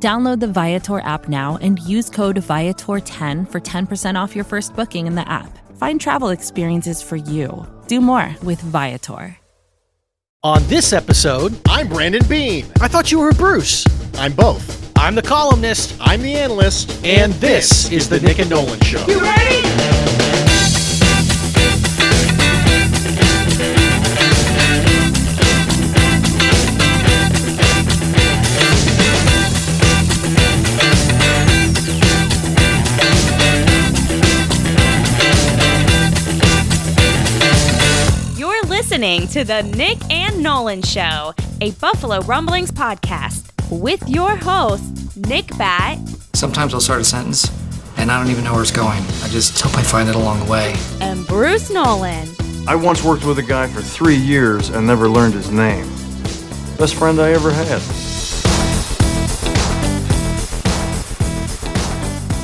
Download the Viator app now and use code Viator10 for 10% off your first booking in the app. Find travel experiences for you. Do more with Viator. On this episode, I'm Brandon Beane. I thought you were Bruce. I'm both. I'm the columnist, I'm the analyst. and this is the Nick and Nolan Show. You're listening to the Nick and Nolan Show, a Buffalo Rumblings podcast with your host, Nick Bat Sometimes I'll start a sentence and I don't even know where it's going. I just hope I find it along the way. and Bruce Nolan. I once worked with a guy for three years and never learned his name. Best friend I ever had.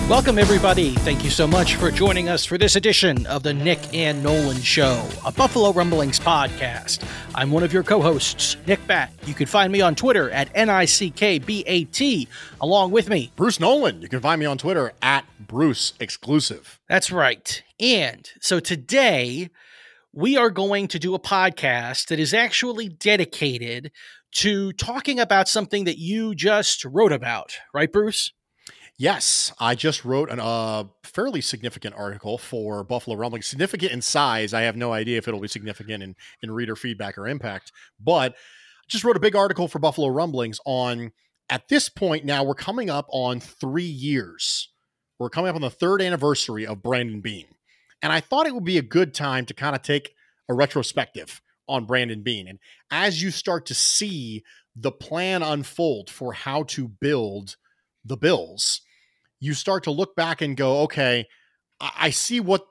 Welcome, everybody. Thank you so much for joining us for this edition of the Nick and Nolan Show, a Buffalo Rumblings podcast. I'm one of your co hosts, Nick Bat. You can find me on Twitter at N I C K B A T. Along with me, Bruce Nolan. You can find me on Twitter at Bruce Exclusive. That's right. And so today we are going to do a podcast that is actually dedicated to talking about something that you just wrote about, right, Bruce? Yes, I just wrote a uh, fairly significant article for Buffalo Rumbling. Significant in size. I have no idea if it'll be significant in, in reader feedback or impact, but I just wrote a big article for Buffalo Rumblings on, at this point now, we're coming up on three years. We're coming up on the third anniversary of Brandon Beane. And I thought it would be a good time to kind of take a retrospective on Brandon Beane. And as you start to see the plan unfold for how to build the Bills, you start to look back and go, okay, I, see what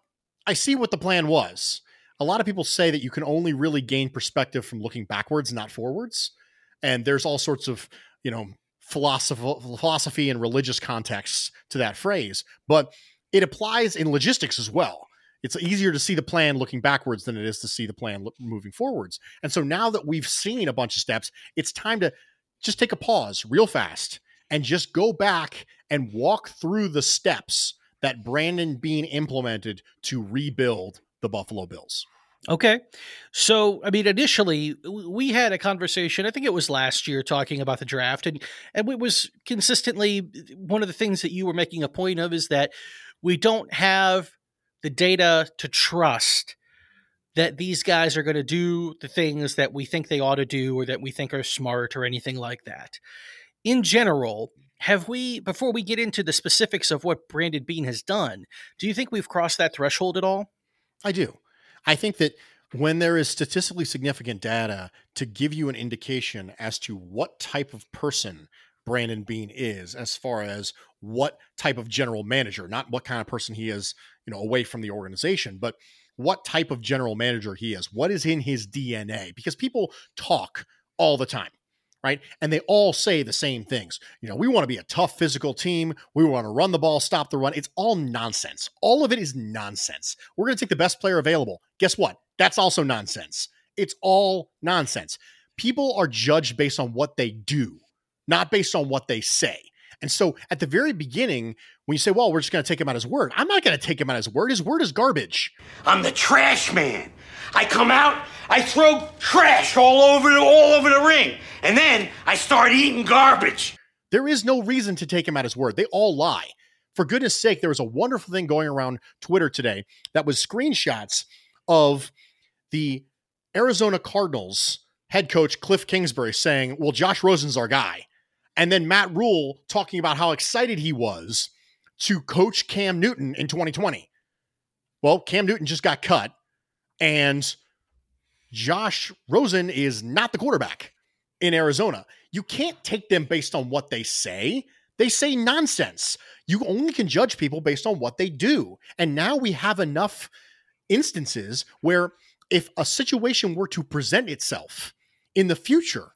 I see what the plan was. A lot of people say that you can only really gain perspective from looking backwards, not forwards. And there's all sorts of, you know, philosophy, philosophy and religious contexts to that phrase, but it applies in logistics as well. It's easier to see the plan looking backwards than it is to see the plan lo- moving forwards. And so now that we've seen a bunch of steps, it's time to just take a pause real fast and just go back and walk through the steps that Brandon Beane implemented to rebuild the Buffalo Bills. Okay. So, I mean, initially we had a conversation, I think it was last year, talking about the draft. And, and it was consistently one of the things that you were making a point of is that we don't have the data to trust that these guys are going to do the things that we think they ought to do or that we think are smart or anything like that. In general, have we, before we get into the specifics of what Brandon Beane has done, do you think we've crossed that threshold at all? I do. I think that when there is statistically significant data to give you an indication as to what type of person Brandon Beane is, as far as what type of general manager, not what kind of person he is, you know, away from the organization, but what type of general manager he is, what is in his DNA, because people talk all the time. Right. And they all say the same things. You know, we want to be a tough physical team. We want to run the ball, stop the run. It's all nonsense. All of it is nonsense. We're going to take the best player available. Guess what? That's also nonsense. It's all nonsense. People are judged based on what they do, not based on what they say. And so at the very beginning, when you say, well, we're just going to take him at his word, I'm not going to take him at his word. His word is garbage. I'm the trash man. I come out, I throw trash all over the, all over the ring, and then I start eating garbage. There is no reason to take him at his word. They all lie. For goodness sake, there was a wonderful thing going around Twitter today that was screenshots of the Arizona Cardinals head coach Kliff Kingsbury saying, Well, Josh Rosen's our guy. And then Matt Rhule talking about how excited he was to coach Cam Newton in 2020. Well, Cam Newton just got cut, and Josh Rosen is not the quarterback in Arizona. You can't take them based on what they say. They say nonsense. You only can judge people based on what they do. And now we have enough instances where if a situation were to present itself in the future,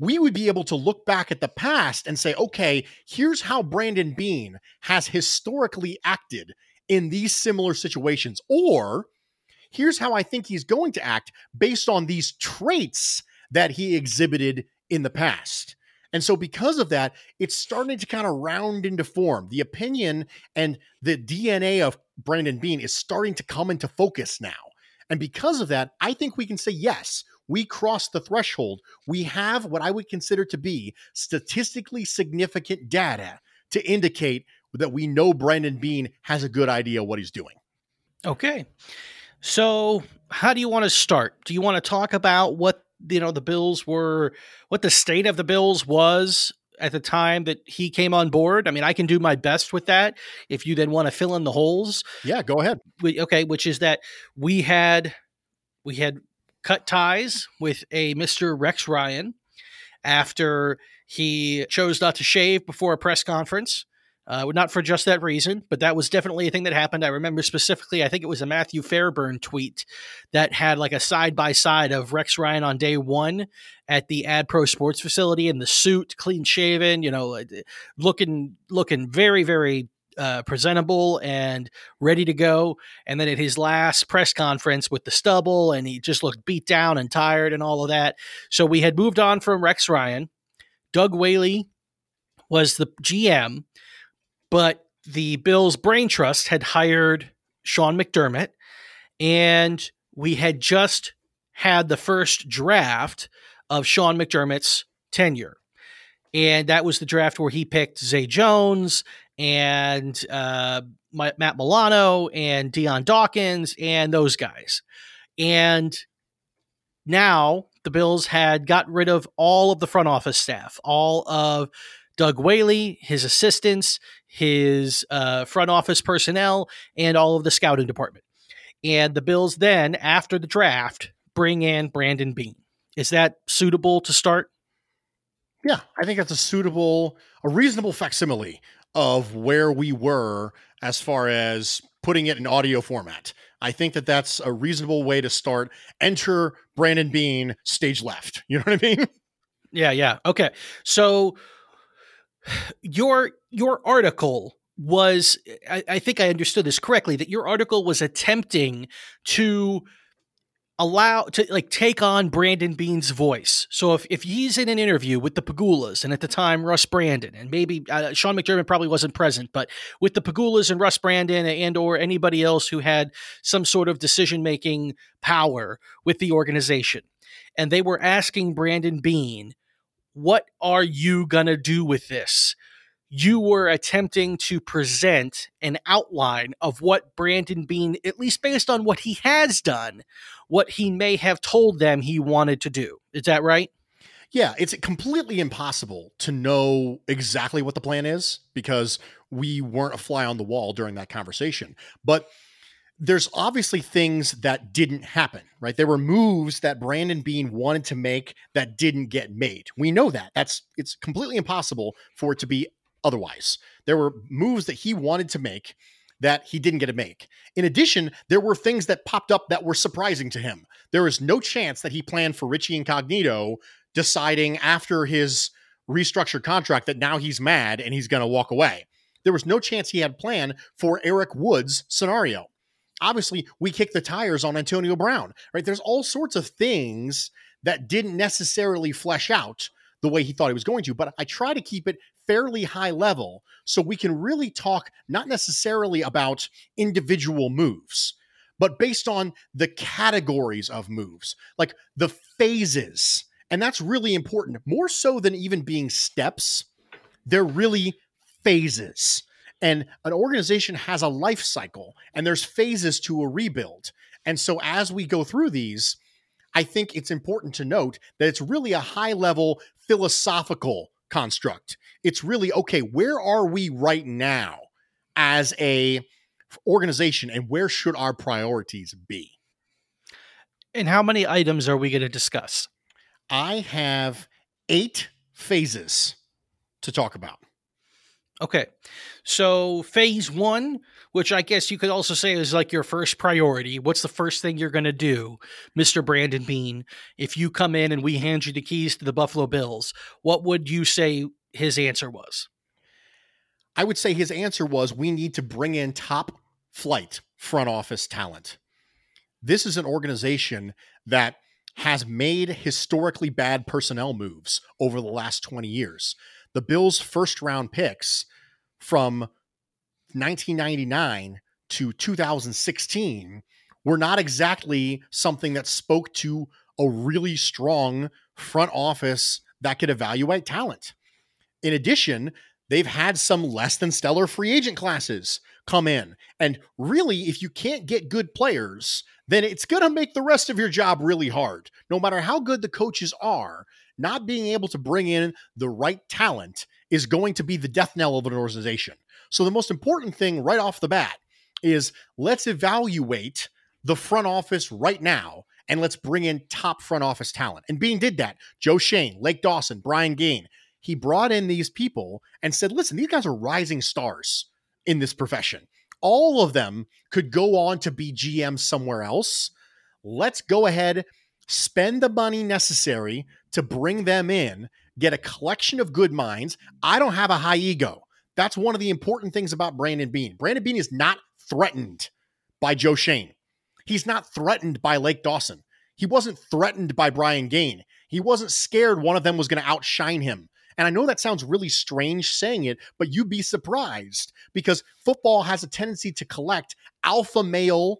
we would be able to look back at the past and say, okay, here's how Brandon Beane has historically acted in these similar situations. Or here's how I think he's going to act based on these traits that he exhibited in the past. And so, because of that, it's starting to kind of round into form. The opinion and the DNA of Brandon Beane is starting to come into focus now. And because of that, I think we can say, yes, we crossed the threshold. We have what I would consider to be statistically significant data to indicate that we know Brandon Beane has a good idea what he's doing. Okay. So, how do you want to start? Do you want to talk about what you know the Bills were, what the state of the Bills was at the time that he came on board? I mean, I can do my best with that. If you then want to fill in the holes, yeah, go ahead. We, okay, which is that we had we had cut ties with a Mister Rex Ryan after he chose not to shave before a press conference. Uh, not for just that reason, but that was definitely a thing that happened. I remember specifically, I think it was a Matthew Fairburn tweet that had like a side by side of Rex Ryan on day one at the ADPRO Sports facility in the suit, clean shaven, you know, looking looking very very uh, presentable and ready to go. And then at his last press conference with the stubble, and he just looked beat down and tired and all of that. So we had moved on from Rex Ryan. Doug Whaley was the GM but the Bills Brain Trust had hired Sean McDermott, and we had just had the first draft of Sean McDermott's tenure. And that was the draft where he picked Zay Jones and uh, Matt Milano and Dion Dawkins and those guys. And now the Bills had got rid of all of the front office staff, all of Doug Whaley, his assistants, his uh, front office personnel, and all of the scouting department. And the Bills then, after the draft, bring in Brandon Beane. Is that suitable to start? Yeah, I think that's a suitable, a reasonable facsimile of where we were as far as putting it in audio format. I think that that's a reasonable way to start. Enter Brandon Beane, stage left. You know what I mean? Yeah, yeah. Okay. So your your article was I, I, think I understood this correctly that your article was attempting to allow to like take on Brandon Beane's voice. So if, if he's in an interview with the Pegulas and at the time Russ Brandon and maybe uh, Sean McDermott probably wasn't present, but with the Pegulas and Russ Brandon and or anybody else who had some sort of decision making power with the organization, and they were asking Brandon Beane, what are you to do with this? You were attempting to present an outline of what Brandon Beane, at least based on what he has done, what he may have told them he wanted to do. Is that right? Yeah, it's completely impossible to know exactly what the plan is because we weren't a fly on the wall during that conversation. But there's obviously things that didn't happen, right? There were moves that Brandon Beane wanted to make that didn't get made. We know that. That's it's completely impossible for it to be otherwise. There were moves that he wanted to make that he didn't get to make. In addition, there were things that popped up that were surprising to him. There is no chance that he planned for Richie Incognito deciding after his restructured contract that now he's mad and he's going to walk away. There was no chance he had planned for Eric Wood's scenario obviously we kick the tires on Antonio Brown, right? There's all sorts of things that didn't necessarily flesh out the way he thought he was going to, but I try to keep it fairly high level so we can really talk not necessarily about individual moves, but based on the categories of moves, like the phases. And that's really important, more so than even being steps. They're really phases. And an organization has a life cycle and there's phases to a rebuild. And so as we go through these, I think it's important to note that it's really a high level philosophical construct. It's really okay, where are we right now as a organization and where should our priorities be? And how many items are we going to discuss? I have 8 phases to talk about. Okay. So phase one, which I guess you could also say is like your first priority. What's the first thing you're going to do, Mr. Brandon Beane, if you come in and we hand you the keys to the Buffalo Bills? What would you say his answer was? I would say his answer was we need to bring in top flight front office talent. This is an organization that has made historically bad personnel moves over the last 20 years. The Bills' first round picks from 1999 to 2016 were not exactly something that spoke to a really strong front office that could evaluate talent. In addition, they've had some less than stellar free agent classes come in. And really, if you can't get good players, then it's going to make the rest of your job really hard. No matter how good the coaches are, not being able to bring in the right talent is going to be the death knell of an organization. So, the most important thing right off the bat is let's evaluate the front office right now and let's bring in top front office talent. And Beane did that. Joe Schoen, Lake Dawson, Brian Gaine. he brought in these people and said, listen, these guys are rising stars in this profession. All of them could go on to be GM somewhere else. Let's go ahead, spend the money necessary to bring them in, get a collection of good minds. I don't have a high ego. That's one of the important things about Brandon Beane. Brandon Beane is not threatened by Joe Schoen. He's not threatened by Lake Dawson. He wasn't threatened by Brian Gaine. He wasn't scared one of them was going to outshine him. And I know that sounds really strange saying it, but you'd be surprised because football has a tendency to collect alpha male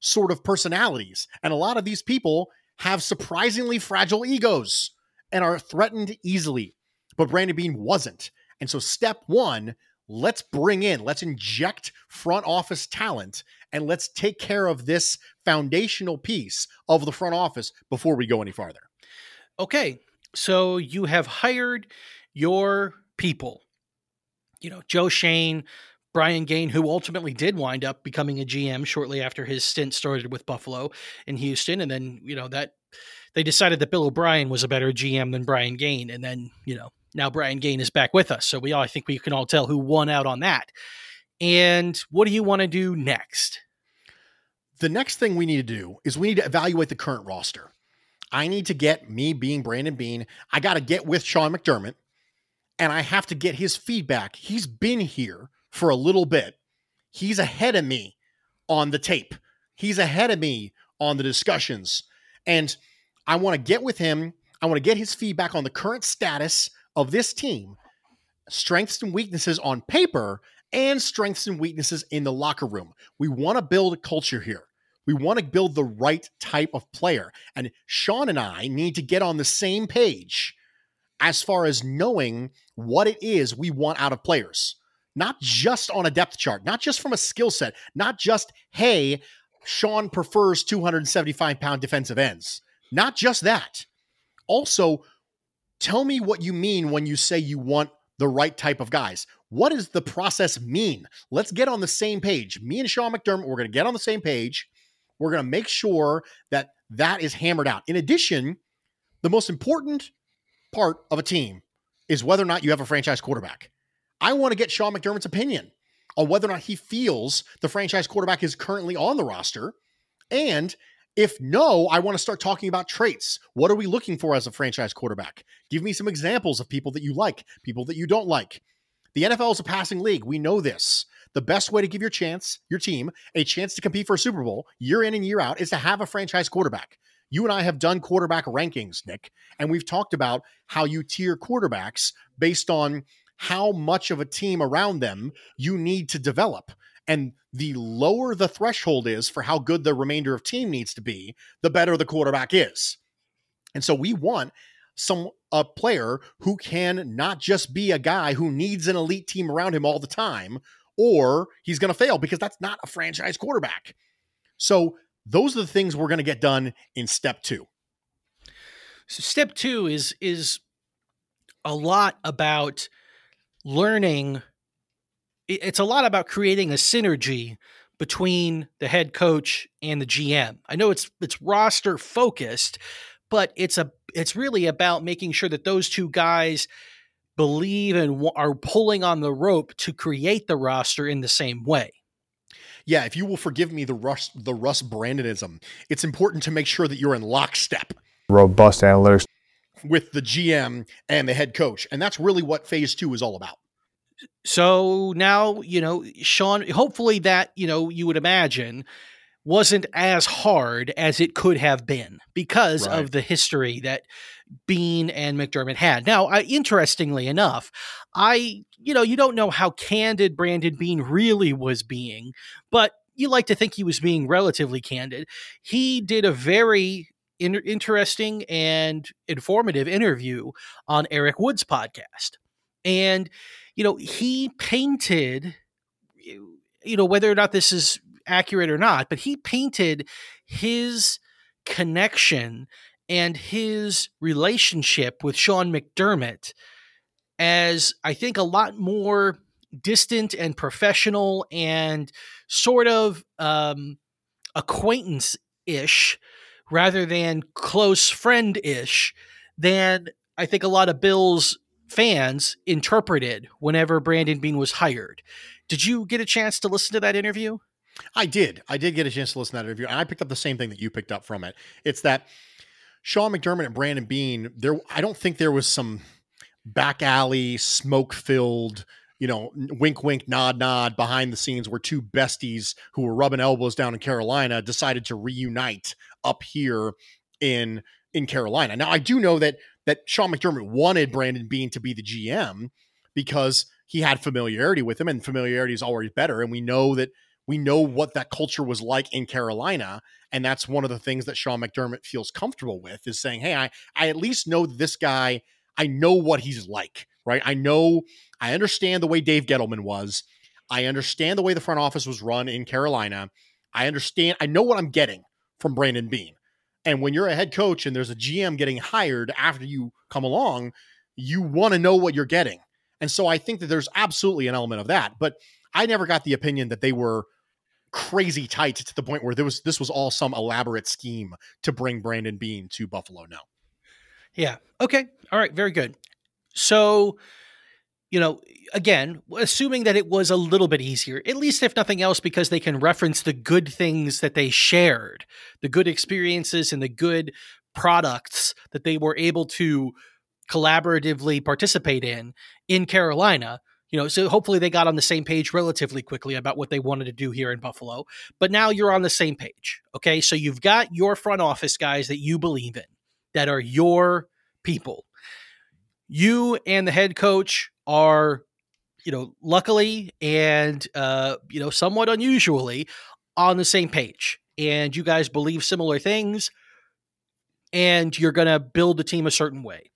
sort of personalities. And a lot of these people have surprisingly fragile egos and are threatened easily. But Brandon Beane wasn't. And so, step one, let's bring in, let's inject front office talent and let's take care of this foundational piece of the front office before we go any farther. Okay. So you have hired your people. You know, Joe Schoen, Brian Gaine, who ultimately did wind up becoming a GM shortly after his stint started with Buffalo in Houston. And then, you know, that they decided that Bill O'Brien was a better GM than Brian Gaine, And then, you know, now Brian Gaine is back with us. So we all, I think we can all tell who won out on that. And what do you want to do next? The next thing we need to do is we need to evaluate the current roster. I need to get me being Brandon Beane. I got to get with Sean McDermott and I have to get his feedback. He's been here for a little bit. He's ahead of me on the tape. He's ahead of me on the discussions. And I want to get with him. I want to get his feedback on the current status of this team, strengths and weaknesses on paper, and strengths and weaknesses in the locker room. We want to build a culture here. We want to build the right type of player. And Sean and I need to get on the same page as far as knowing what it is we want out of players, not just on a depth chart, not just from a skill set, not just, hey, Sean prefers 275 pound defensive ends, not just that. Also, tell me what you mean when you say you want the right type of guys. What does the process mean? Let's get on the same page. Me and Sean McDermott, we're going to get on the same page. We're going to make sure that that is hammered out. In addition, the most important part of a team is whether or not you have a franchise quarterback. I want to get Sean McDermott's opinion on whether or not he feels the franchise quarterback is currently on the roster. And if no, I want to start talking about traits. What are we looking for as a franchise quarterback? Give me some examples of people that you like, people that you don't like. The NFL is a passing league. We know this. The best way to give your chance, your team, a chance to compete for a Super Bowl year in and year out is to have a franchise quarterback. You and I have done quarterback rankings, Nick, and we've talked about how you tier quarterbacks based on how much of a team around them you need to develop. And the lower the threshold is for how good the remainder of team needs to be, the better the quarterback is. And so we want some a player who can not just be a guy who needs an elite team around him all the time or he's going to fail because that's not a franchise quarterback. So those are the things we're going to get done in step two. So step two is is a lot about learning. It's a lot about creating a synergy between the head coach and the GM. I know it's it's roster focused, but it's a it's really about making sure that those two guys believe and are pulling on the rope to create the roster in the same way. Yeah, if you will forgive me the Russ the Russ Brandonism, it's important to make sure that you're in lockstep. Robust analytics with the GM and the head coach. And that's really what phase two is all about. So now, you know, Sean, hopefully that, you know, you would imagine wasn't as hard as it could have been because right. of the history that Beane and McDermott had. Now, I, interestingly enough, I, you know, you don't know how candid Brandon Beane really was being, but you like to think he was being relatively candid. He did a very in- interesting and informative interview on Eric Wood's podcast. And, you know, he painted, you know, whether or not this is accurate or not, but he painted his connection and his relationship with Sean McDermott as I think a lot more distant and professional and sort of um, acquaintance ish rather than close friend ish than I think a lot of Bills fans interpreted whenever Brandon Beane was hired. Did you get a chance to listen to that interview? I did. I did get a chance to listen to that interview, and I picked up the same thing that you picked up from it. It's that Sean McDermott and Brandon Beane, There, I don't think there was some back alley, smoke filled, you know, wink, wink, nod, nod behind the scenes where two besties who were rubbing elbows down in Carolina decided to reunite up here in in Carolina. Now I do know that that Sean McDermott wanted Brandon Beane to be the GM because he had familiarity with him and familiarity is always better. And we know that we know what that culture was like in Carolina. And that's one of the things that Sean McDermott feels comfortable with is saying, Hey, I, I at least know this guy. I know what he's like, right? I know, I understand the way Dave Gettleman was. I understand the way the front office was run in Carolina. I understand, I know what I'm getting from Brandon Beane. And when you're a head coach and there's a GM getting hired after you come along, you want to know what you're getting. And so I think that there's absolutely an element of that. But I never got the opinion that they were crazy tight to the point where there was this was all some elaborate scheme to bring Brandon Beane to Buffalo. No. Yeah. Okay. All right. Very good. So, you know, again, assuming that it was a little bit easier, at least if nothing else, because they can reference the good things that they shared, the good experiences and the good products that they were able to collaboratively participate in in Carolina. You know, so hopefully they got on the same page relatively quickly about what they wanted to do here in Buffalo. But now you're on the same page. Okay. So you've got your front office guys that you believe in, that are your people. You and the head coach are you know, luckily and uh, you know, somewhat unusually on the same page. And you guys believe similar things and you're going to build the team a certain way.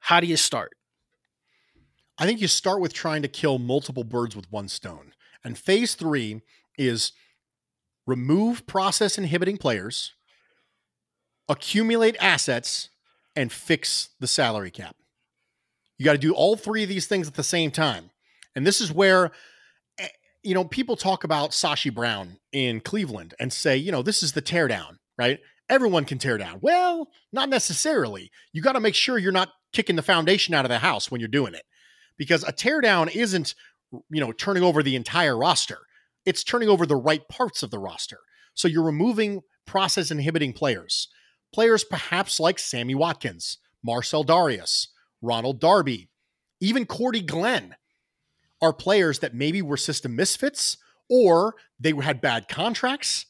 How do you start? I think you start with trying to kill multiple birds with one stone. And phase 3 is remove process inhibiting players, accumulate assets and fix the salary cap. You got to do all three of these things at the same time. And this is where, eh, you know, people talk about Sashi Brown in Cleveland and say, you know, this is the teardown, right? Everyone can tear down. Well, not necessarily. You got to make sure you're not kicking the foundation out of the house when you're doing it. Because a teardown isn't, you know, turning over the entire roster. It's turning over the right parts of the roster. So you're removing process inhibiting players. Players perhaps like Sammy Watkins, Marcel Dareus, Ronald Darby, even Cordy Glenn are players that maybe were system misfits or they had bad contracts.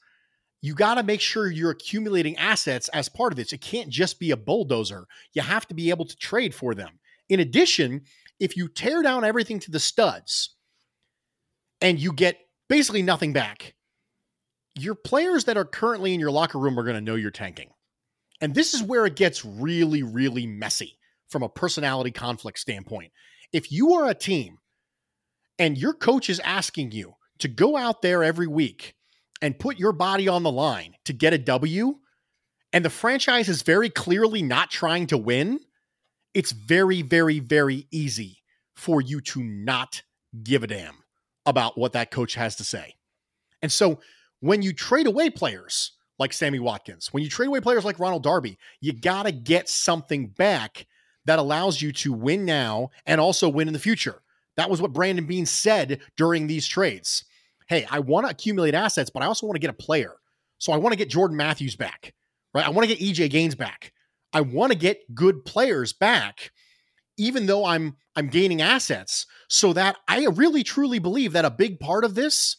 You got to make sure you're accumulating assets as part of this. It can't just be a bulldozer. You have to be able to trade for them. In addition, if you tear down everything to the studs and you get basically nothing back, your players that are currently in your locker room are going to know you're tanking. And this is where it gets really, really messy from a personality conflict standpoint. If you are a team and your coach is asking you to go out there every week and put your body on the line to get a W, and the franchise is very clearly not trying to win, it's very, very, very easy for you to not give a damn about what that coach has to say. And so when you trade away players like Sammy Watkins, when you trade away players like Ronald Darby, you got to get something back that allows you to win now and also win in the future. That was what Brandon Beane said during these trades. Hey, I want to accumulate assets, but I also want to get a player. So I want to get Jordan Matthews back, right? I want to get EJ Gaines back. I want to get good players back, even though I'm I'm gaining assets. So that I really truly believe that a big part of this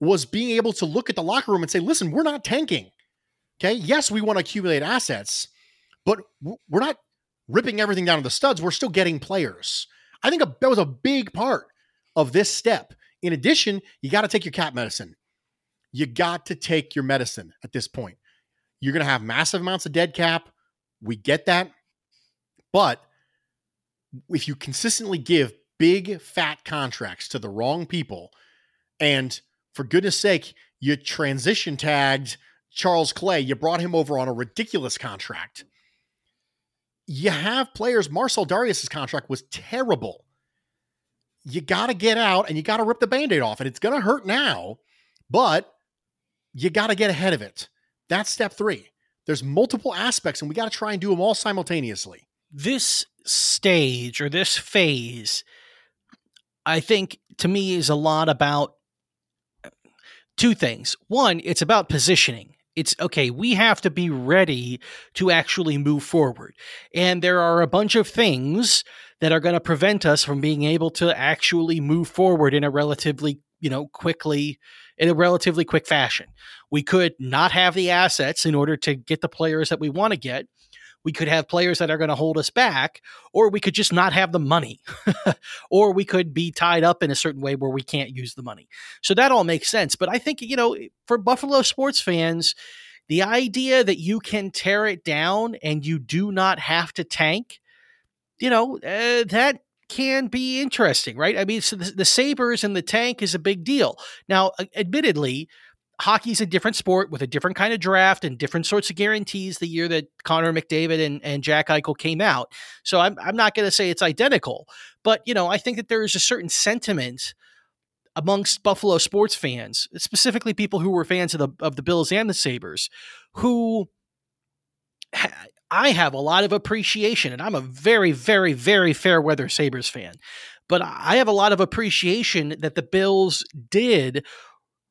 was being able to look at the locker room and say, listen, we're not tanking. Okay. Yes, we want to accumulate assets, but we're not ripping everything down to the studs. We're still getting players. I think a, that was a big part of this step. In addition, you got to take your cap medicine. You got to take your medicine at this point. You're going to have massive amounts of dead cap. We get that. But if you consistently give big fat contracts to the wrong people, and for goodness sake, you transition tagged Charles Clay, you brought him over on a ridiculous contract. You have players, Marcel Dareus' contract was terrible. You got to get out and you got to rip the band aid off, and it's going to hurt now, but you got to get ahead of it. That's step three. There's multiple aspects, and we got to try and do them all simultaneously. This stage or this phase, I think to me, is a lot about two things. One, it's about positioning. It's okay, we have to be ready to actually move forward. And there are a bunch of things that are going to prevent us from being able to actually move forward in a relatively, you know, quickly in a relatively quick fashion. We could not have the assets in order to get the players that we want to get we could have players that are going to hold us back, or we could just not have the money, or we could be tied up in a certain way where we can't use the money. So that all makes sense. But I think, you know, for Buffalo sports fans, the idea that you can tear it down and you do not have to tank, you know, uh, that can be interesting, right? I mean, so the, the Sabres and the tank is a big deal. Now, admittedly, hockey's a different sport with a different kind of draft and different sorts of guarantees the year that Connor McDavid and, and Jack Eichel came out. So I'm, I'm not going to say it's identical, but you know, I think that there is a certain sentiment amongst Buffalo sports fans, specifically people who were fans of the of the Bills and the Sabres, who ha- I have a lot of appreciation, and I'm a very, very, very fair weather Sabres fan. But I have a lot of appreciation that the Bills did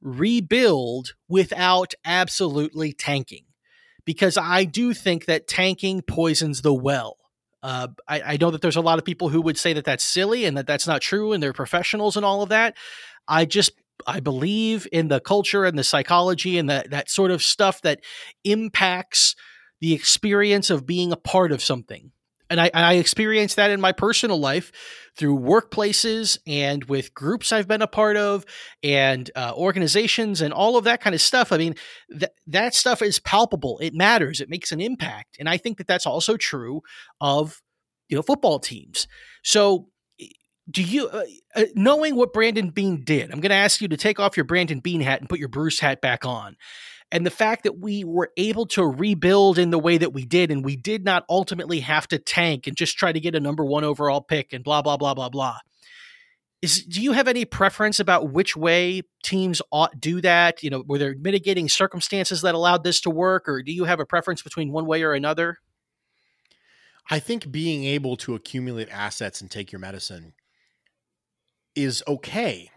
rebuild without absolutely tanking because I do think that tanking poisons the well. Uh, I, I, know that there's a lot of people who would say that that's silly and that that's not true and they're professionals and all of that. I just I believe in the culture and the psychology and that that sort of stuff that impacts the experience of being a part of something and I, I experienced that in my personal life through workplaces and with groups I've been a part of and uh, organizations and all of that kind of stuff. I mean, that that stuff is palpable. It matters. It makes an impact, and I think that that's also true of you know football teams. So do you uh, uh, knowing what Brandon Beane did? I'm going to ask you to take off your Brandon Beane hat and put your Bruce hat back on and the fact that we were able to rebuild in the way that we did and we did not ultimately have to tank and just try to get a number one overall pick and blah blah blah blah blah. Is do you have any preference about which way teams ought do that? You know were there mitigating circumstances that allowed this to work or do you have a preference between one way or another? I think being able to accumulate assets and take your medicine is okay.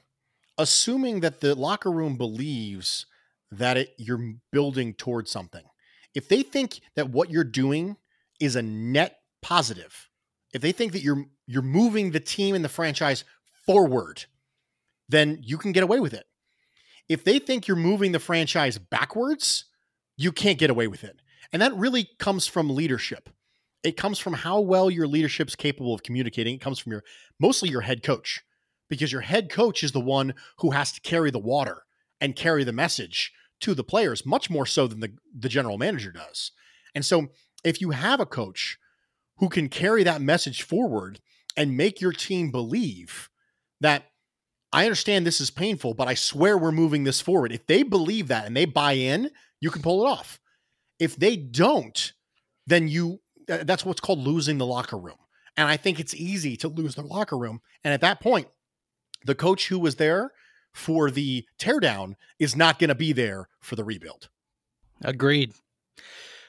Assuming that the locker room believes that it, you're building towards something. If they think that what you're doing is a net positive, if they think that you're you're moving the team and the franchise forward, then you can get away with it. If they think you're moving the franchise backwards, you can't get away with it. And that really comes from leadership. It comes from how well your leadership's capable of communicating. It comes from your mostly your head coach because your head coach is the one who has to carry the water and carry the message to the players, much more so than the, the general manager does. And so if you have a coach who can carry that message forward and make your team believe that I understand this is painful, but I swear we're moving this forward. If they believe that and they buy in, you can pull it off. If they don't, then you that's what's called losing the locker room. And I think it's easy to lose the locker room. And at that point, the coach who was there for the teardown is not going to be there for the rebuild. Agreed.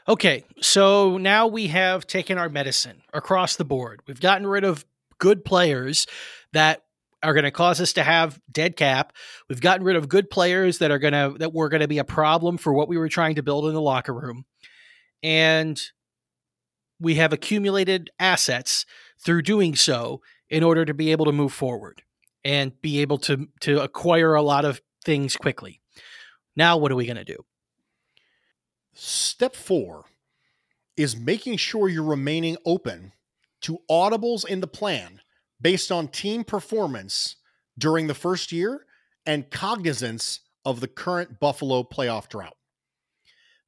Okay, so now we have taken our medicine across the board. We've gotten rid of good players that are going to cause us to have dead cap. We've gotten rid of good players that are going to that were going to be a problem for what we were trying to build in the locker room. And we have accumulated assets through doing so in order to be able to move forward and be able to to acquire a lot of things quickly. Now what are we going to do? Step 4 is making sure you're remaining open to audibles in the plan based on team performance during the first year and cognizance of the current Buffalo playoff drought.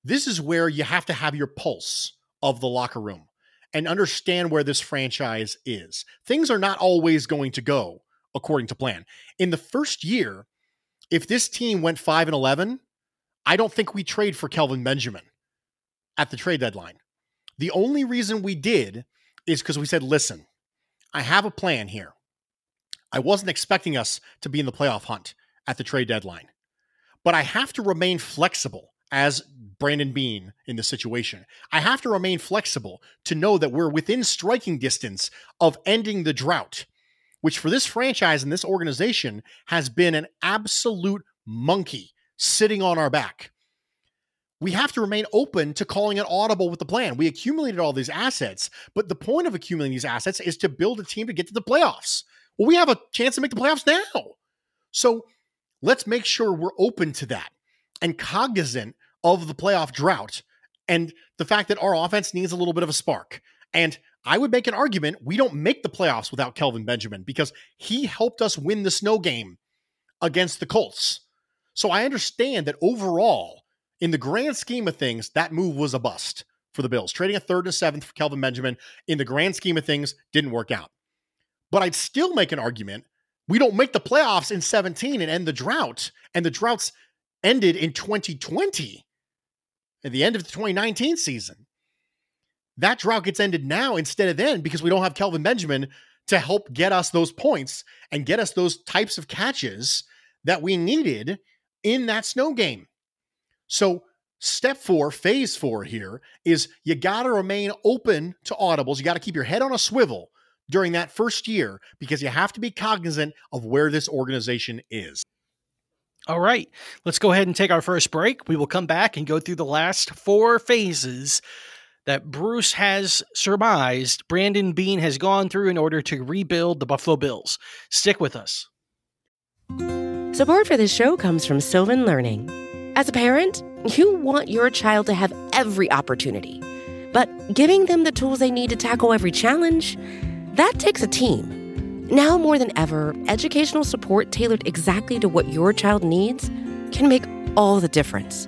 This is where you have to have your pulse of the locker room and understand where this franchise is. Things are not always going to go according to plan. In the first year, if this team went 5 and 11, I don't think we trade for Kelvin Benjamin at the trade deadline. The only reason we did is because we said, listen, I have a plan here. I wasn't expecting us to be in the playoff hunt at the trade deadline, but I have to remain flexible as Brandon Beane in the situation. I have to remain flexible to know that we're within striking distance of ending the drought, which for this franchise and this organization has been an absolute monkey sitting on our back we have to remain open to calling an audible with the plan. We accumulated all these assets, but the point of accumulating these assets is to build a team to get to the playoffs. Well, we have a chance to make the playoffs now. So let's make sure we're open to that and cognizant of the playoff drought and the fact that our offense needs a little bit of a spark. And I would make an argument we don't make the playoffs without Kelvin Benjamin because he helped us win the snow game against the Colts. So I understand that overall, in the grand scheme of things, that move was a bust for the Bills. Trading a third and a seventh for Kelvin Benjamin, in the grand scheme of things, didn't work out. But I'd still make an argument we don't make the playoffs in 17 and end the drought. And the droughts ended in 2020 at the end of the 2019 season. That drought gets ended now instead of then because we don't have Kelvin Benjamin to help get us those points and get us those types of catches that we needed in that snow game. So, step four, phase four here is you got to remain open to audibles. You got to keep your head on a swivel during that first year because you have to be cognizant of where this organization is. All right, let's go ahead and take our first break. We will come back and go through the last four phases that Bruce has surmised Brandon Beane has gone through in order to rebuild the Buffalo Bills. Stick with us. Support for this show comes from Sylvan Learning. As a parent, you want your child to have every opportunity, but giving them the tools they need to tackle every challenge, that takes a team. Now more than ever, educational support tailored exactly to what your child needs can make all the difference.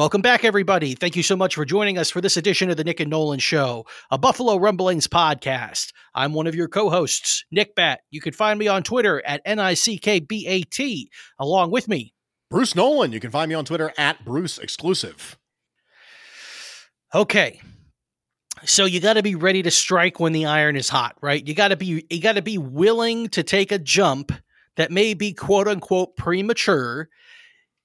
Welcome back, everybody. Thank you so much for joining us for this edition of the Nick and Nolan Show, a Buffalo Rumblings podcast. I'm one of your co hosts, Nick Bat. You can find me on Twitter at N I C K B A T. Along with me, Bruce Nolan. You can find me on Twitter at Bruce Exclusive. Okay. So you got to be ready to strike when the iron is hot, right? You got to be you got to be willing to take a jump that may be quote unquote premature.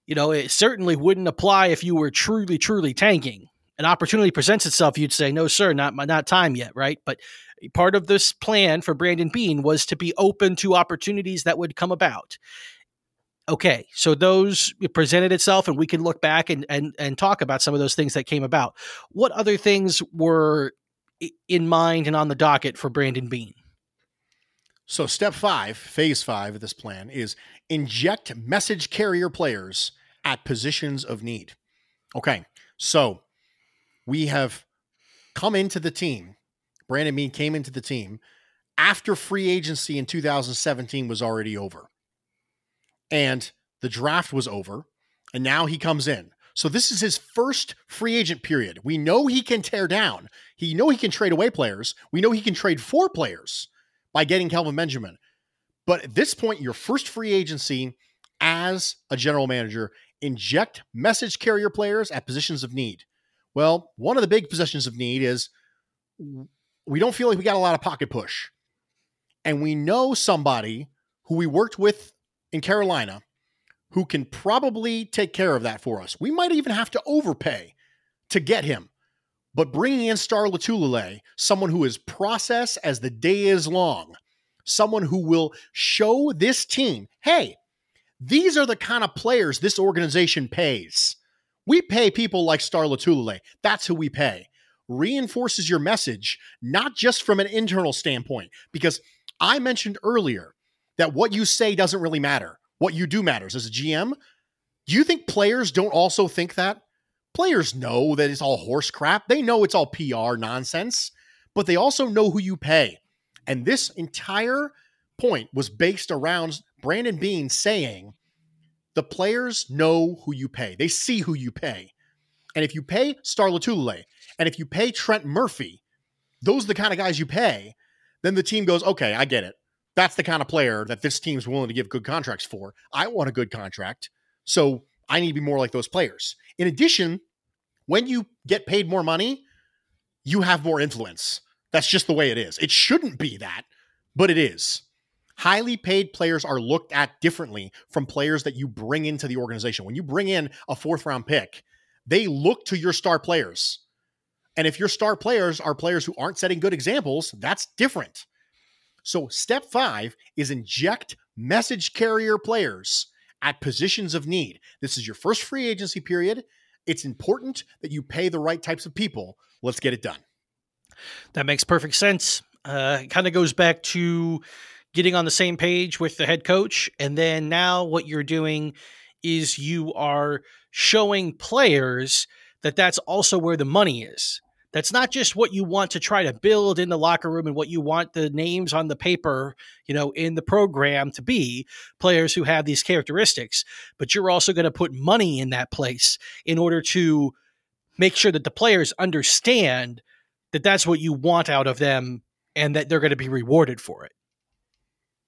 You know, it certainly wouldn't apply if you were truly truly tanking. An opportunity presents itself, you'd say, "No, sir, not not time yet," right? But part of this plan for Brandon Beane was to be open to opportunities that would come about okay so those presented itself and we can look back and, and and talk about some of those things that came about what other things were in mind and on the docket for brandon beane So, step five, phase five of this plan is inject message carrier players at positions of need. Okay, so we have come into the team. Brandon Beane came into the team after free agency in 2017 was already over. And the draft was over. And now he comes in. So this is his first free agent period. We know he can tear down. He know he can trade away players. We know he can trade for players by getting Kelvin Benjamin. But at this point, your first free agency as a general manager, inject message carrier players at positions of need. Well, one of the big positions of need is we don't feel like we got a lot of pocket push. And we know somebody who we worked with in Carolina who can probably take care of that for us. We might even have to overpay to get him. But bringing in Star Lotulelei, someone who is process as the day is long, someone who will show this team, hey, these are the kind of players this organization pays. We pay people like Star Lotulelei. That's who we pay. Reinforces your message, not just from an internal standpoint, because I mentioned earlier that what you say doesn't really matter. What you do matters. As a GM, do you think players don't also think that? Players know that it's all horse crap. They know it's all PR nonsense, but they also know who you pay. And this entire point was based around Brandon Beane saying the players know who you pay. They see who you pay. And if you pay Star Lotulelei and if you pay Trent Murphy, those are the kind of guys you pay, then the team goes, okay, I get it. That's the kind of player that this team's willing to give good contracts for. I want a good contract. So I need to be more like those players. In addition, when you get paid more money, you have more influence. That's just the way it is. It shouldn't be that, but it is. Highly paid players are looked at differently from players that you bring into the organization. When you bring in a fourth round pick, they look to your star players. And if your star players are players who aren't setting good examples, that's different. So, step five is inject message carrier players at positions of need. This is your first free agency period. It's important that you pay the right types of people. Let's get it done. That makes perfect sense. Uh, it kind of goes back to getting on the same page with the head coach. And then now what you're doing is you are showing players that that's also where the money is. That's not just what you want to try to build in the locker room and what you want the names on the paper, you know, in the program to be players who have these characteristics, but you're also going to put money in that place in order to make sure that the players understand that that's what you want out of them and that they're going to be rewarded for it.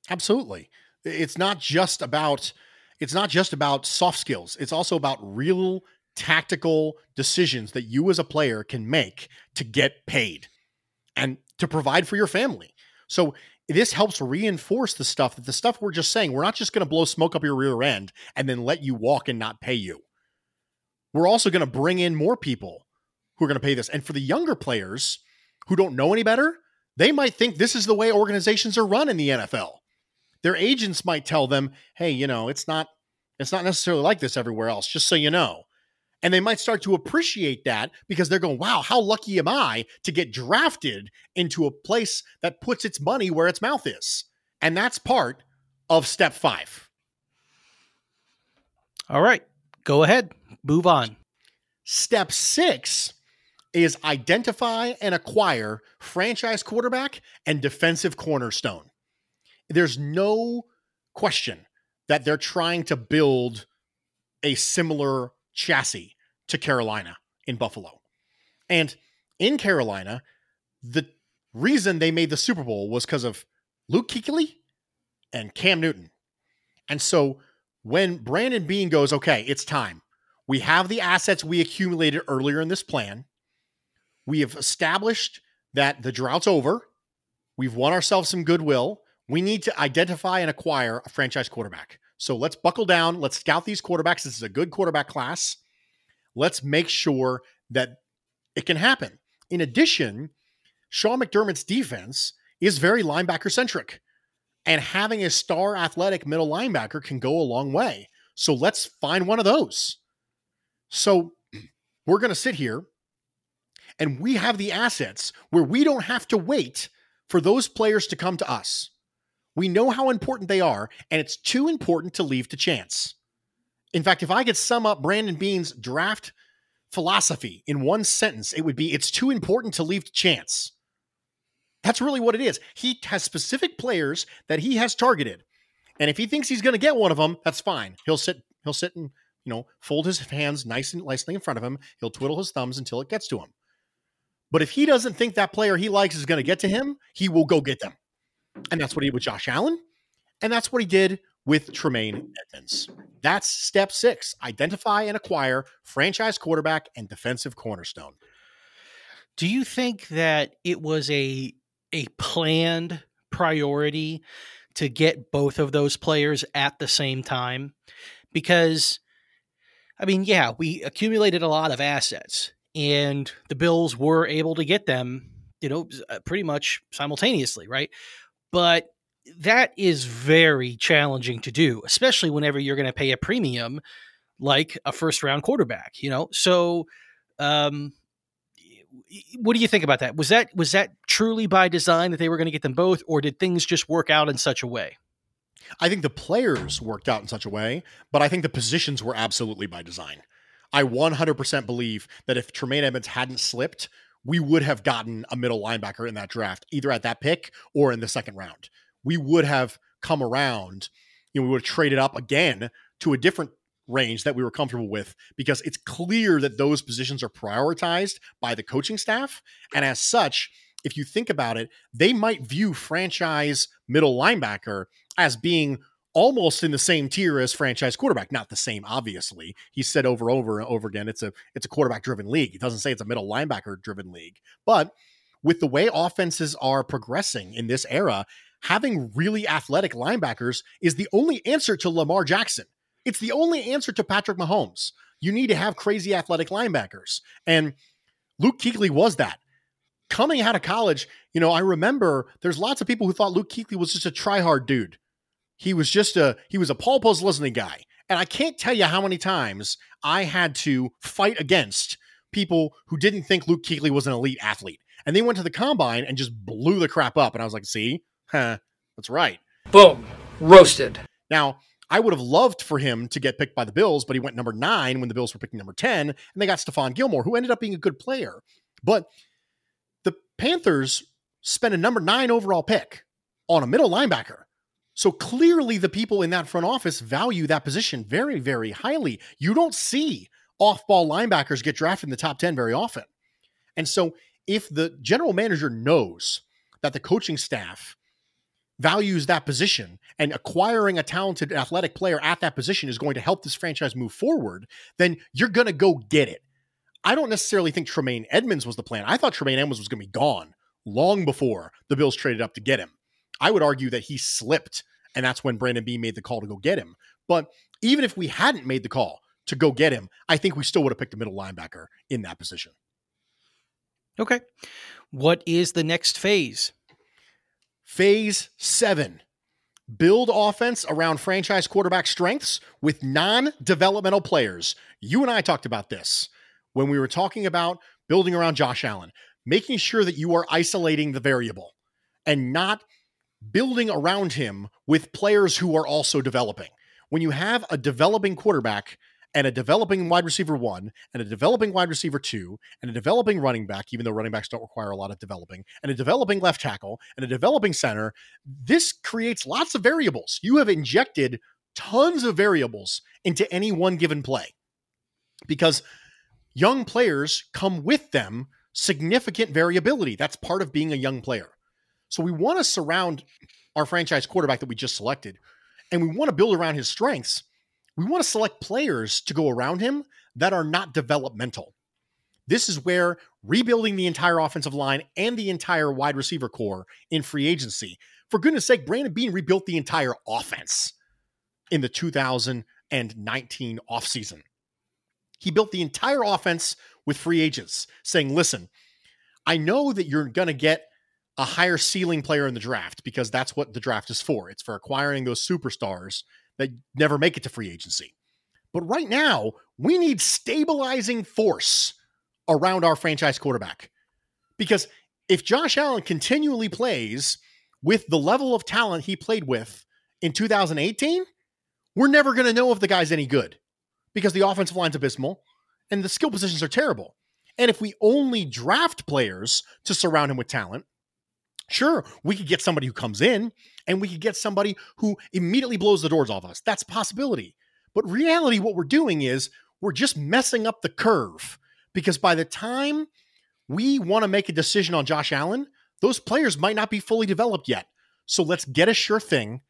Absolutely. It's not just about it's not just about soft skills. It's also about real tactical decisions that you as a player can make to get paid and to provide for your family. So this helps reinforce the stuff that the stuff we're just saying, we're not just going to blow smoke up your rear end and then let you walk and not pay you. We're also going to bring in more people who are going to pay this. And for the younger players who don't know any better, they might think this is the way organizations are run in the NFL. Their agents might tell them, "Hey, you know, it's not it's not necessarily like this everywhere else, just so you know." And they might start to appreciate that because they're going, wow, how lucky am I to get drafted into a place that puts its money where its mouth is? And that's part of step five. All right, go ahead, move on. Step six is identify and acquire franchise quarterback and defensive cornerstone. There's no question that they're trying to build a similar chassis to Carolina in Buffalo. And in Carolina, the reason they made the Super Bowl was because of Luke Kuechly and Cam Newton. And so when Brandon Beane goes, okay, it's time. We have the assets we accumulated earlier in this plan. We have established that the drought's over. We've won ourselves some goodwill. We need to identify and acquire a franchise quarterback. So let's buckle down. Let's scout these quarterbacks. This is a good quarterback class. Let's make sure that it can happen. In addition, Sean McDermott's defense is very linebacker centric, and having a star athletic middle linebacker can go a long way. So let's find one of those. So we're going to sit here and we have the assets where we don't have to wait for those players to come to us. We know how important they are, and it's too important to leave to chance. In fact, if I could sum up Brandon Beane's draft philosophy in one sentence, it would be it's too important to leave to chance. That's really what it is. He has specific players that he has targeted. And if he thinks he's going to get one of them, that's fine. He'll sit he'll sit and, you know, fold his hands nice and nicely in front of him. He'll twiddle his thumbs until it gets to him. But if he doesn't think that player he likes is going to get to him, he will go get them. And that's what he did with Josh Allen. And that's what he did with Tremaine Edmunds. That's step six identify and acquire franchise quarterback and defensive cornerstone. Do you think that it was a a planned priority to get both of those players at the same time? Because I mean, yeah, we accumulated a lot of assets and the Bills were able to get them, you know, uh, pretty much simultaneously, right? But that is very challenging to do, especially whenever you're going to pay a premium like a first round quarterback, you know? So, um, what do you think about that? Was that was that truly by design that they were going to get them both, or did things just work out in such a way? I think the players worked out in such a way, but I think the positions were absolutely by design. I 100% believe that if Tremaine Edmunds hadn't slipped, we would have gotten a middle linebacker in that draft, either at that pick or in the second round. We would have come around, you know, we would have traded up again to a different range that we were comfortable with because it's clear that those positions are prioritized by the coaching staff. And as such, if you think about it, they might view franchise middle linebacker as being almost in the same tier as franchise quarterback. Not the same, obviously. He said over over and over again, it's a it's a quarterback driven league. He doesn't say it's a middle linebacker driven league. But with the way offenses are progressing in this era, having really athletic linebackers is the only answer to Lamar Jackson. It's the only answer to Patrick Mahomes. You need to have crazy athletic linebackers. And Luke Kuechly was that. Coming out of college, you know, I remember there's lots of people who thought Luke Kuechly was just a try-hard dude. He was just a he was a Paul Posluszny guy. And I can't tell you how many times I had to fight against people who didn't think Luke Kuechly was an elite athlete. And they went to the combine and just blew the crap up. And I was like, see, huh, that's right. Boom, roasted. Now, I would have loved for him to get picked by the Bills, but he went number nine when the Bills were picking number 10, and they got Stephon Gilmore, who ended up being a good player. But the Panthers spent a number nine overall pick on a middle linebacker. So clearly, the people in that front office value that position very, very highly. You don't see off ball linebackers get drafted in the top 10 very often. And so, if the general manager knows that the coaching staff values that position and acquiring a talented athletic player at that position is going to help this franchise move forward, then you're going to go get it. I don't necessarily think Tremaine Edmunds was the plan. I thought Tremaine Edmunds was going to be gone long before the Bills traded up to get him. I would argue that he slipped, and that's when Brandon Beane made the call to go get him. But even if we hadn't made the call to go get him, I think we still would have picked a middle linebacker in that position. Okay. What is the next phase? Phase seven build offense around franchise quarterback strengths with non developmental players. You and I talked about this when we were talking about building around Josh Allen, making sure that you are isolating the variable and not building around him with players who are also developing. When you have a developing quarterback and a developing wide receiver one and a developing wide receiver two and a developing running back, even though running backs don't require a lot of developing, and a developing left tackle and a developing center, this creates lots of variables. You have injected tons of variables into any one given play because young players come with them significant variability. That's part of being a young player. So we want to surround our franchise quarterback that we just selected, and we want to build around his strengths. We want to select players to go around him that are not developmental. This is where rebuilding the entire offensive line and the entire wide receiver corps in free agency. For goodness sake, Brandon Beane rebuilt the entire offense in the 2019 offseason. He built the entire offense with free agents, saying, listen, I know that you're going to get a higher ceiling player in the draft because that's what the draft is for. It's for acquiring those superstars that never make it to free agency. But right now, we need stabilizing force around our franchise quarterback. Because if Josh Allen continually plays with the level of talent he played with in 2018, we're never going to know if the guy's any good because the offensive line's abysmal and the skill positions are terrible. And if we only draft players to surround him with talent, sure, we could get somebody who comes in and we could get somebody who immediately blows the doors off us. That's a possibility. But reality, what we're doing is we're just messing up the curve because by the time we want to make a decision on Josh Allen, those players might not be fully developed yet. So let's get a sure thing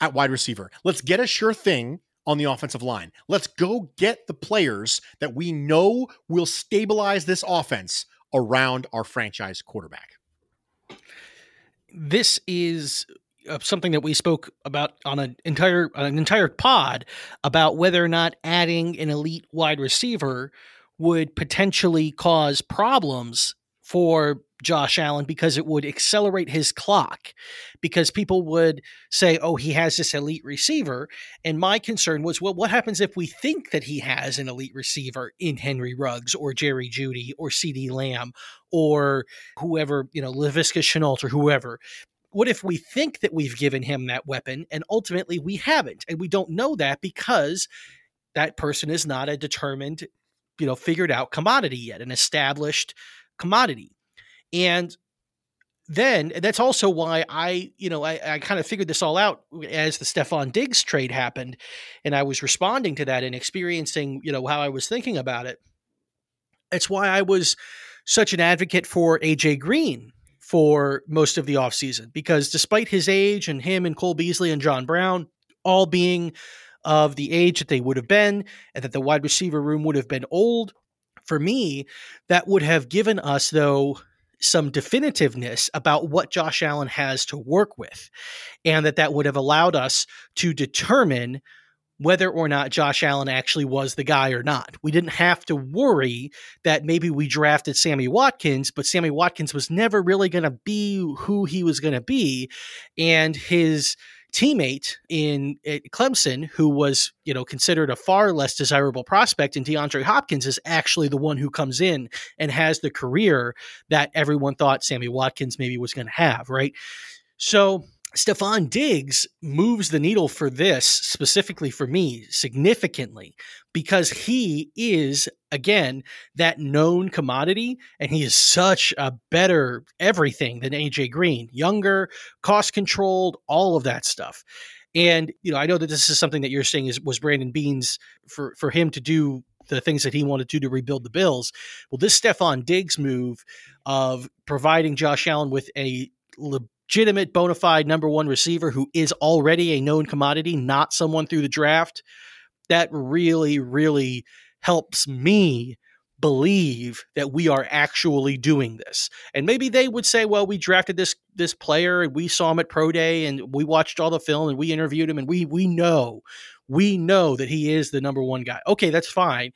at wide receiver. Let's get a sure thing on the offensive line. Let's go get the players that we know will stabilize this offense around our franchise quarterback. This is uh, something that we spoke about on an entire an entire pod about whether or not adding an elite wide receiver would potentially cause problems for Josh Allen because it would accelerate his clock because people would say, oh, he has this elite receiver. And my concern was, well, what happens if we think that he has an elite receiver in Henry Ruggs or Jerry Jeudy or CeeDee Lamb or whoever, you know, Laviska Shenault or whoever? What if we think that we've given him that weapon and ultimately we haven't? And we don't know that because that person is not a determined, you know, figured out commodity yet, an established commodity. And then that's also why I, you know, I, I kind of figured this all out as the Stefon Diggs trade happened. And I was responding to that and experiencing, you know, how I was thinking about it. It's why I was such an advocate for AJ Green for most of the offseason because despite his age and him and Cole Beasley and John Brown all being of the age that they would have been and that the wide receiver room would have been old, for me, that would have given us, though, some definitiveness about what Josh Allen has to work with, and that that would have allowed us to determine whether or not Josh Allen actually was the guy or not. We didn't have to worry that maybe we drafted Sammy Watkins, but Sammy Watkins was never really going to be who he was going to be. And his teammate in eh, Clemson, who was you know considered a far less desirable prospect, and DeAndre Hopkins is actually the one who comes in and has the career that everyone thought Sammy Watkins maybe was going to have, right? So Stefon Diggs moves the needle for this specifically for me significantly because he is again that known commodity and he is such a better everything than AJ Green, younger, cost controlled, all of that stuff. And you know, I know that this is something that you're saying is was Brandon Beane's for for him to do the things that he wanted to do to rebuild the Bills. Well, this Stefon Diggs move of providing Josh Allen with a legitimate bona fide number one receiver who is already a known commodity, not someone through the draft, that really, really helps me believe that we are actually doing this. And maybe they would say, well, we drafted this this player and we saw him at pro day and we watched all the film and we interviewed him and we we know we know that he is the number one guy. Okay, that's fine.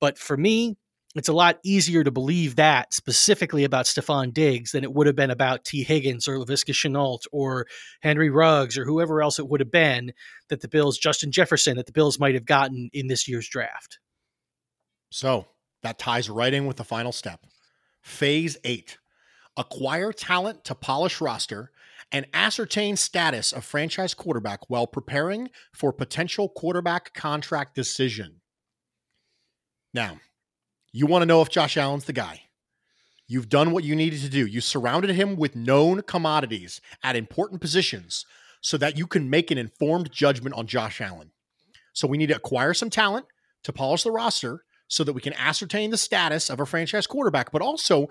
But for me, it's a lot easier to believe that specifically about Stefon Diggs than it would have been about Tee Higgins or Laviska Shenault or Henry Ruggs or whoever else it would have been that the Bills, Justin Jefferson, that the Bills might have gotten in this year's draft. So that ties right in with the final step. Phase eight acquire talent to polish roster and ascertain status of franchise quarterback while preparing for potential quarterback contract decision. Now, you want to know if Josh Allen's the guy. You've done what you needed to do. You surrounded him with known commodities at important positions so that you can make an informed judgment on Josh Allen. So we need to acquire some talent to polish the roster so that we can ascertain the status of a franchise quarterback. But also,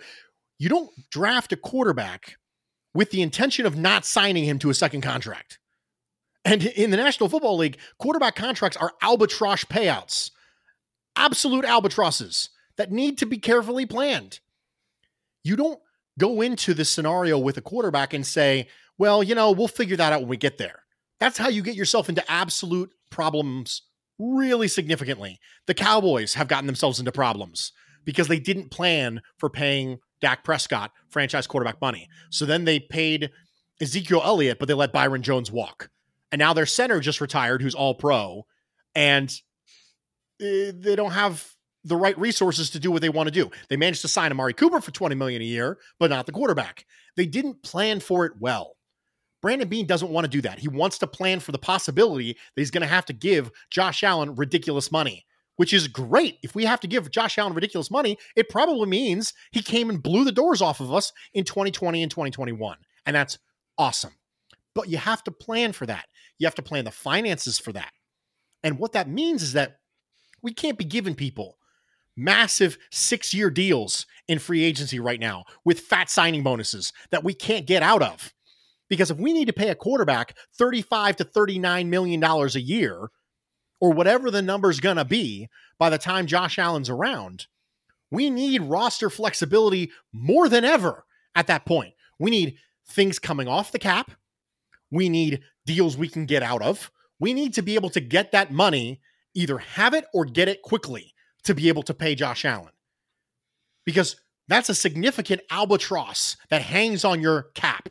you don't draft a quarterback with the intention of not signing him to a second contract. And in the National Football League, quarterback contracts are albatross payouts, absolute albatrosses that need to be carefully planned. You don't go into the scenario with a quarterback and say, well, you know, we'll figure that out when we get there. That's how you get yourself into absolute problems really significantly. The Cowboys have gotten themselves into problems because they didn't plan for paying Dak Prescott franchise quarterback money. So then they paid Ezekiel Elliott, but they let Byron Jones walk. And now their center just retired, who's all pro, and eh, they don't have the right resources to do what they want to do. They managed to sign Amari Cooper for 20 million a year, but not the quarterback. They didn't plan for it well. Brandon Beane doesn't want to do that. He wants to plan for the possibility that he's going to have to give Josh Allen ridiculous money, which is great. If we have to give Josh Allen ridiculous money, it probably means he came and blew the doors off of us in 2020 and 2021. And that's awesome. But you have to plan for that. You have to plan the finances for that. And what that means is that we can't be giving people massive six year deals in free agency right now with fat signing bonuses that we can't get out of. Because if we need to pay a quarterback 35 to 39 million dollars a year or whatever the number's going to be by the time Josh Allen's around, we need roster flexibility more than ever at that point. We need things coming off the cap. We need deals we can get out of. We need to be able to get that money, either have it or get it quickly to be able to pay Josh Allen. Because that's a significant albatross that hangs on your cap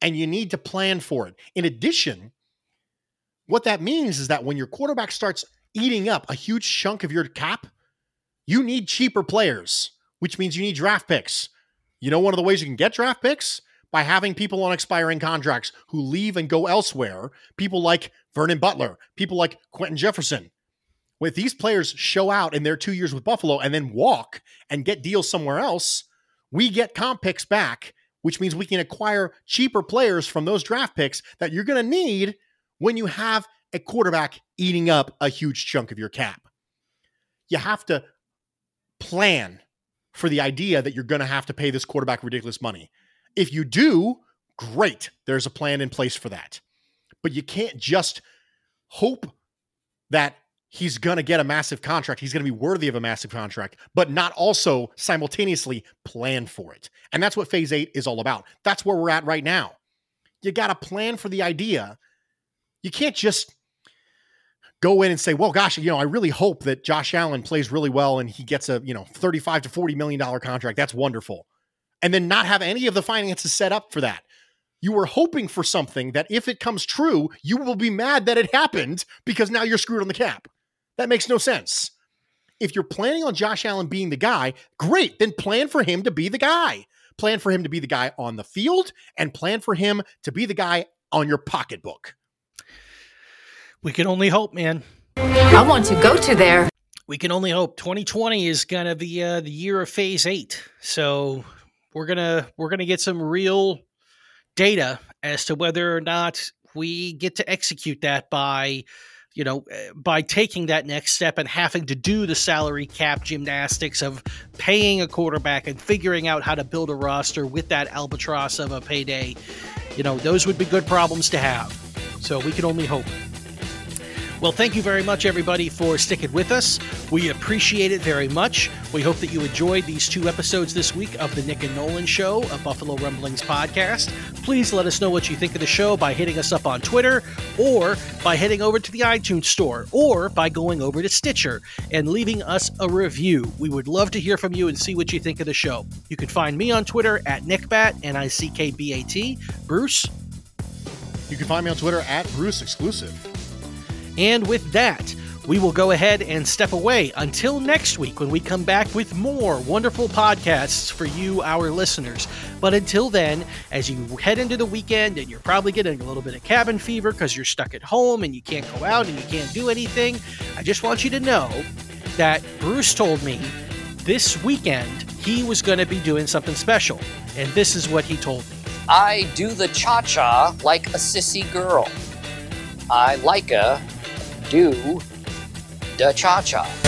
and you need to plan for it. In addition, what that means is that when your quarterback starts eating up a huge chunk of your cap, you need cheaper players, which means you need draft picks. You know, one of the ways you can get draft picks? By having people on expiring contracts who leave and go elsewhere, people like Vernon Butler, people like Quinton Jefferson. With these players show out in their two years with Buffalo and then walk and get deals somewhere else, we get comp picks back which means we can acquire cheaper players from those draft picks that you're going to need when you have a quarterback eating up a huge chunk of your cap. You have to plan for the idea that you're going to have to pay this quarterback ridiculous money. If you do, great. There's a plan in place for that. But you can't just hope that he's going to get a massive contract. He's going to be worthy of a massive contract, but not also simultaneously plan for it. And that's what phase eight is all about. That's where we're at right now. You got to plan for the idea. You can't just go in and say, well, gosh, you know, I really hope that Josh Allen plays really well and he gets a, you know, 35 to 40 million dollar contract. That's wonderful. And then not have any of the finances set up for that. You were hoping for something that if it comes true, you will be mad that it happened because now you're screwed on the cap. That makes no sense. If you're planning on Josh Allen being the guy, great, then plan for him to be the guy. Plan for him to be the guy on the field and plan for him to be the guy on your pocketbook. We can only hope, man. I want to go to there. We can only hope. 2020 is gonna be uh, the year of Phase Eight, so we're gonna we're gonna get some real data as to whether or not we get to execute that by you know, eh, by taking that next step and having to do the salary cap gymnastics of paying a quarterback and figuring out how to build a roster with that albatross of a payday, you know, those would be good problems to have. So we can only hope. Well, thank you very much, everybody, for sticking with us. We appreciate it very much. We hope that you enjoyed these two episodes this week of the Nick and Nolan Show, a Buffalo Rumblings podcast. Please let us know what you think of the show by hitting us up on Twitter or by heading over to the iTunes store or by going over to Stitcher and leaving us a review. We would love to hear from you and see what you think of the show. You can find me on Twitter at NickBat, N I C K B A T. Bruce? You can find me on Twitter at Bruce Exclusive. And with that, we will go ahead and step away until next week when we come back with more wonderful podcasts for you, our listeners. But until then, as you head into the weekend and you're probably getting a little bit of cabin fever because you're stuck at home and you can't go out and you can't do anything, I just want you to know that Bruce told me this weekend he was going to be doing something special. And this is what he told me. I do the cha cha like a sissy girl. I like a do the cha cha.